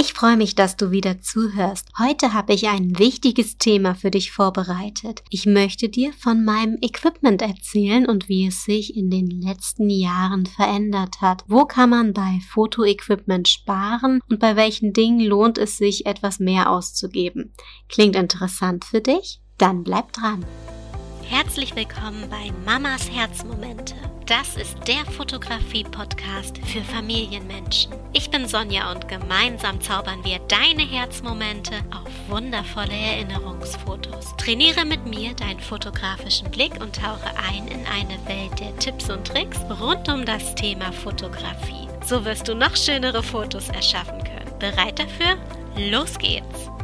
Ich freue mich, dass du wieder zuhörst. Heute habe ich ein wichtiges Thema für dich vorbereitet. Ich möchte dir von meinem Equipment erzählen und wie es sich in den letzten Jahren verändert hat. Wo kann man bei Fotoequipment sparen und bei welchen Dingen lohnt es sich, etwas mehr auszugeben? Klingt interessant für dich? Dann bleib dran. Herzlich willkommen bei Mamas Herzmomente. Das ist der Fotografie-Podcast für Familienmenschen. Ich bin Sonja und gemeinsam zaubern wir deine Herzmomente auf wundervolle Erinnerungsfotos. Trainiere mit mir deinen fotografischen Blick und tauche ein in eine Welt der Tipps und Tricks rund um das Thema Fotografie. So wirst du noch schönere Fotos erschaffen können. Bereit dafür? Los geht's!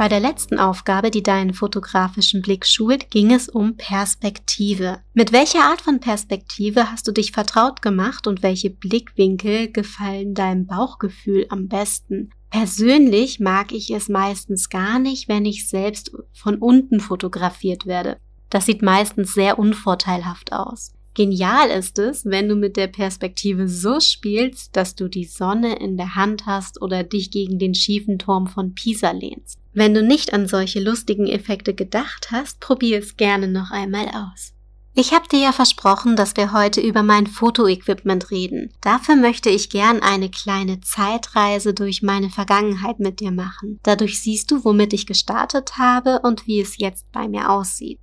Bei der letzten Aufgabe, die deinen fotografischen Blick schult, ging es um Perspektive. Mit welcher Art von Perspektive hast du dich vertraut gemacht und welche Blickwinkel gefallen deinem Bauchgefühl am besten? Persönlich mag ich es meistens gar nicht, wenn ich selbst von unten fotografiert werde. Das sieht meistens sehr unvorteilhaft aus. Genial ist es, wenn du mit der Perspektive so spielst, dass du die Sonne in der Hand hast oder dich gegen den schiefen Turm von Pisa lehnst. Wenn du nicht an solche lustigen Effekte gedacht hast, probier es gerne noch einmal aus. Ich habe dir ja versprochen, dass wir heute über mein Fotoequipment reden. Dafür möchte ich gern eine kleine Zeitreise durch meine Vergangenheit mit dir machen. Dadurch siehst du, womit ich gestartet habe und wie es jetzt bei mir aussieht.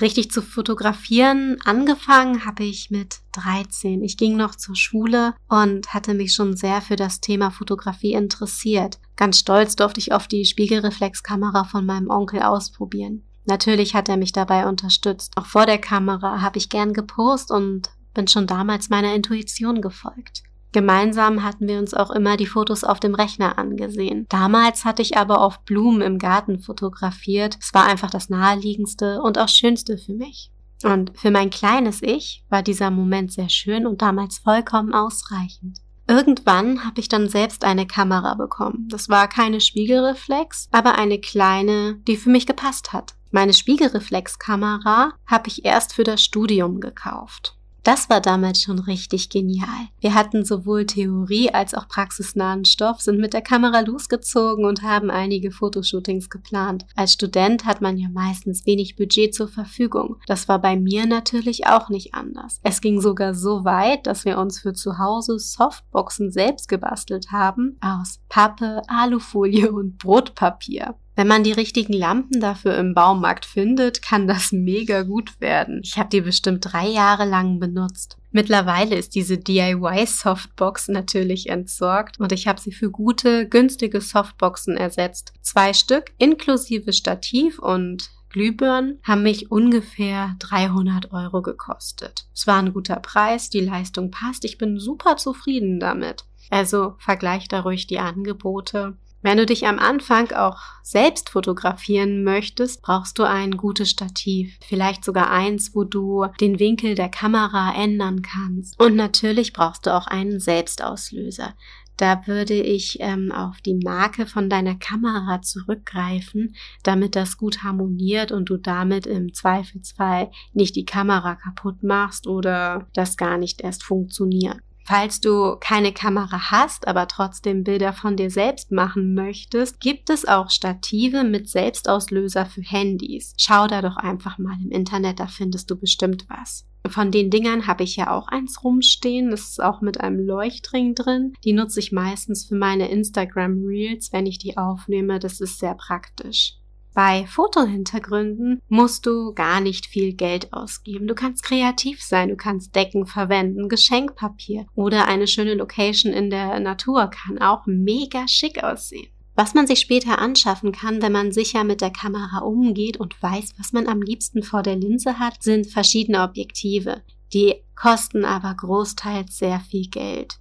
Richtig zu fotografieren angefangen habe ich mit 13. Ich ging noch zur Schule und hatte mich schon sehr für das Thema Fotografie interessiert. Ganz stolz durfte ich auf die Spiegelreflexkamera von meinem Onkel ausprobieren. Natürlich hat er mich dabei unterstützt. Auch vor der Kamera habe ich gern gepost und bin schon damals meiner Intuition gefolgt. Gemeinsam hatten wir uns auch immer die Fotos auf dem Rechner angesehen. Damals hatte ich aber oft Blumen im Garten fotografiert. Es war einfach das naheliegendste und auch schönste für mich. Und für mein kleines Ich war dieser Moment sehr schön und damals vollkommen ausreichend. Irgendwann habe ich dann selbst eine Kamera bekommen. Das war keine Spiegelreflex, aber eine kleine, die für mich gepasst hat. Meine Spiegelreflexkamera habe ich erst für das Studium gekauft. Das war damals schon richtig genial. Wir hatten sowohl Theorie als auch praxisnahen Stoff, sind mit der Kamera losgezogen und haben einige Fotoshootings geplant. Als Student hat man ja meistens wenig Budget zur Verfügung. Das war bei mir natürlich auch nicht anders. Es ging sogar so weit, dass wir uns für zu Hause Softboxen selbst gebastelt haben aus Pappe, Alufolie und Brotpapier. Wenn man die richtigen Lampen dafür im Baumarkt findet, kann das mega gut werden. Ich habe die bestimmt drei Jahre lang benutzt. Mittlerweile ist diese DIY-Softbox natürlich entsorgt und ich habe sie für gute, günstige Softboxen ersetzt. Zwei Stück inklusive Stativ und Glühbirnen haben mich ungefähr 300 Euro gekostet. Es war ein guter Preis, die Leistung passt, ich bin super zufrieden damit. Also vergleicht da ruhig die Angebote. Wenn du dich am Anfang auch selbst fotografieren möchtest, brauchst du ein gutes Stativ. Vielleicht sogar eins, wo du den Winkel der Kamera ändern kannst. Und natürlich brauchst du auch einen Selbstauslöser. Da würde ich ähm, auf die Marke von deiner Kamera zurückgreifen, damit das gut harmoniert und du damit im Zweifelsfall nicht die Kamera kaputt machst oder das gar nicht erst funktioniert. Falls du keine Kamera hast, aber trotzdem Bilder von dir selbst machen möchtest, gibt es auch Stative mit Selbstauslöser für Handys. Schau da doch einfach mal im Internet, da findest du bestimmt was. Von den Dingern habe ich ja auch eins rumstehen. Das ist auch mit einem Leuchtring drin. Die nutze ich meistens für meine Instagram Reels, wenn ich die aufnehme. Das ist sehr praktisch. Bei Fotohintergründen musst du gar nicht viel Geld ausgeben. Du kannst kreativ sein, du kannst Decken verwenden, Geschenkpapier oder eine schöne Location in der Natur kann auch mega schick aussehen. Was man sich später anschaffen kann, wenn man sicher mit der Kamera umgeht und weiß, was man am liebsten vor der Linse hat, sind verschiedene Objektive. Die kosten aber großteils sehr viel Geld.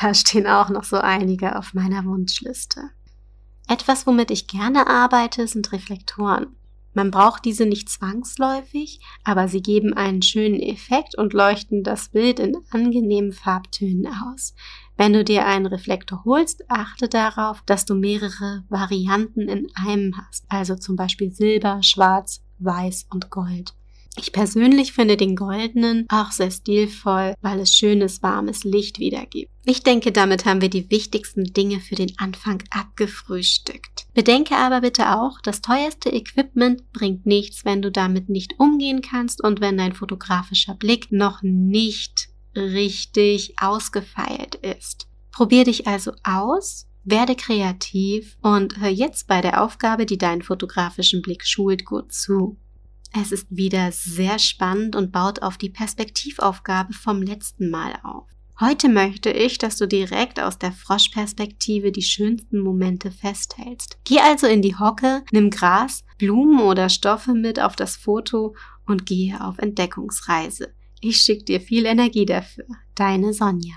Da stehen auch noch so einige auf meiner Wunschliste. Etwas, womit ich gerne arbeite, sind Reflektoren. Man braucht diese nicht zwangsläufig, aber sie geben einen schönen Effekt und leuchten das Bild in angenehmen Farbtönen aus. Wenn du dir einen Reflektor holst, achte darauf, dass du mehrere Varianten in einem hast, also zum Beispiel Silber, Schwarz, Weiß und Gold. Ich persönlich finde den goldenen auch sehr stilvoll, weil es schönes, warmes Licht wiedergibt. Ich denke, damit haben wir die wichtigsten Dinge für den Anfang abgefrühstückt. Bedenke aber bitte auch, das teuerste Equipment bringt nichts, wenn du damit nicht umgehen kannst und wenn dein fotografischer Blick noch nicht richtig ausgefeilt ist. Probier dich also aus, werde kreativ und hör jetzt bei der Aufgabe, die deinen fotografischen Blick schult, gut zu. Es ist wieder sehr spannend und baut auf die Perspektivaufgabe vom letzten Mal auf. Heute möchte ich, dass du direkt aus der Froschperspektive die schönsten Momente festhältst. Geh also in die Hocke, nimm Gras, Blumen oder Stoffe mit auf das Foto und gehe auf Entdeckungsreise. Ich schicke dir viel Energie dafür. Deine Sonja.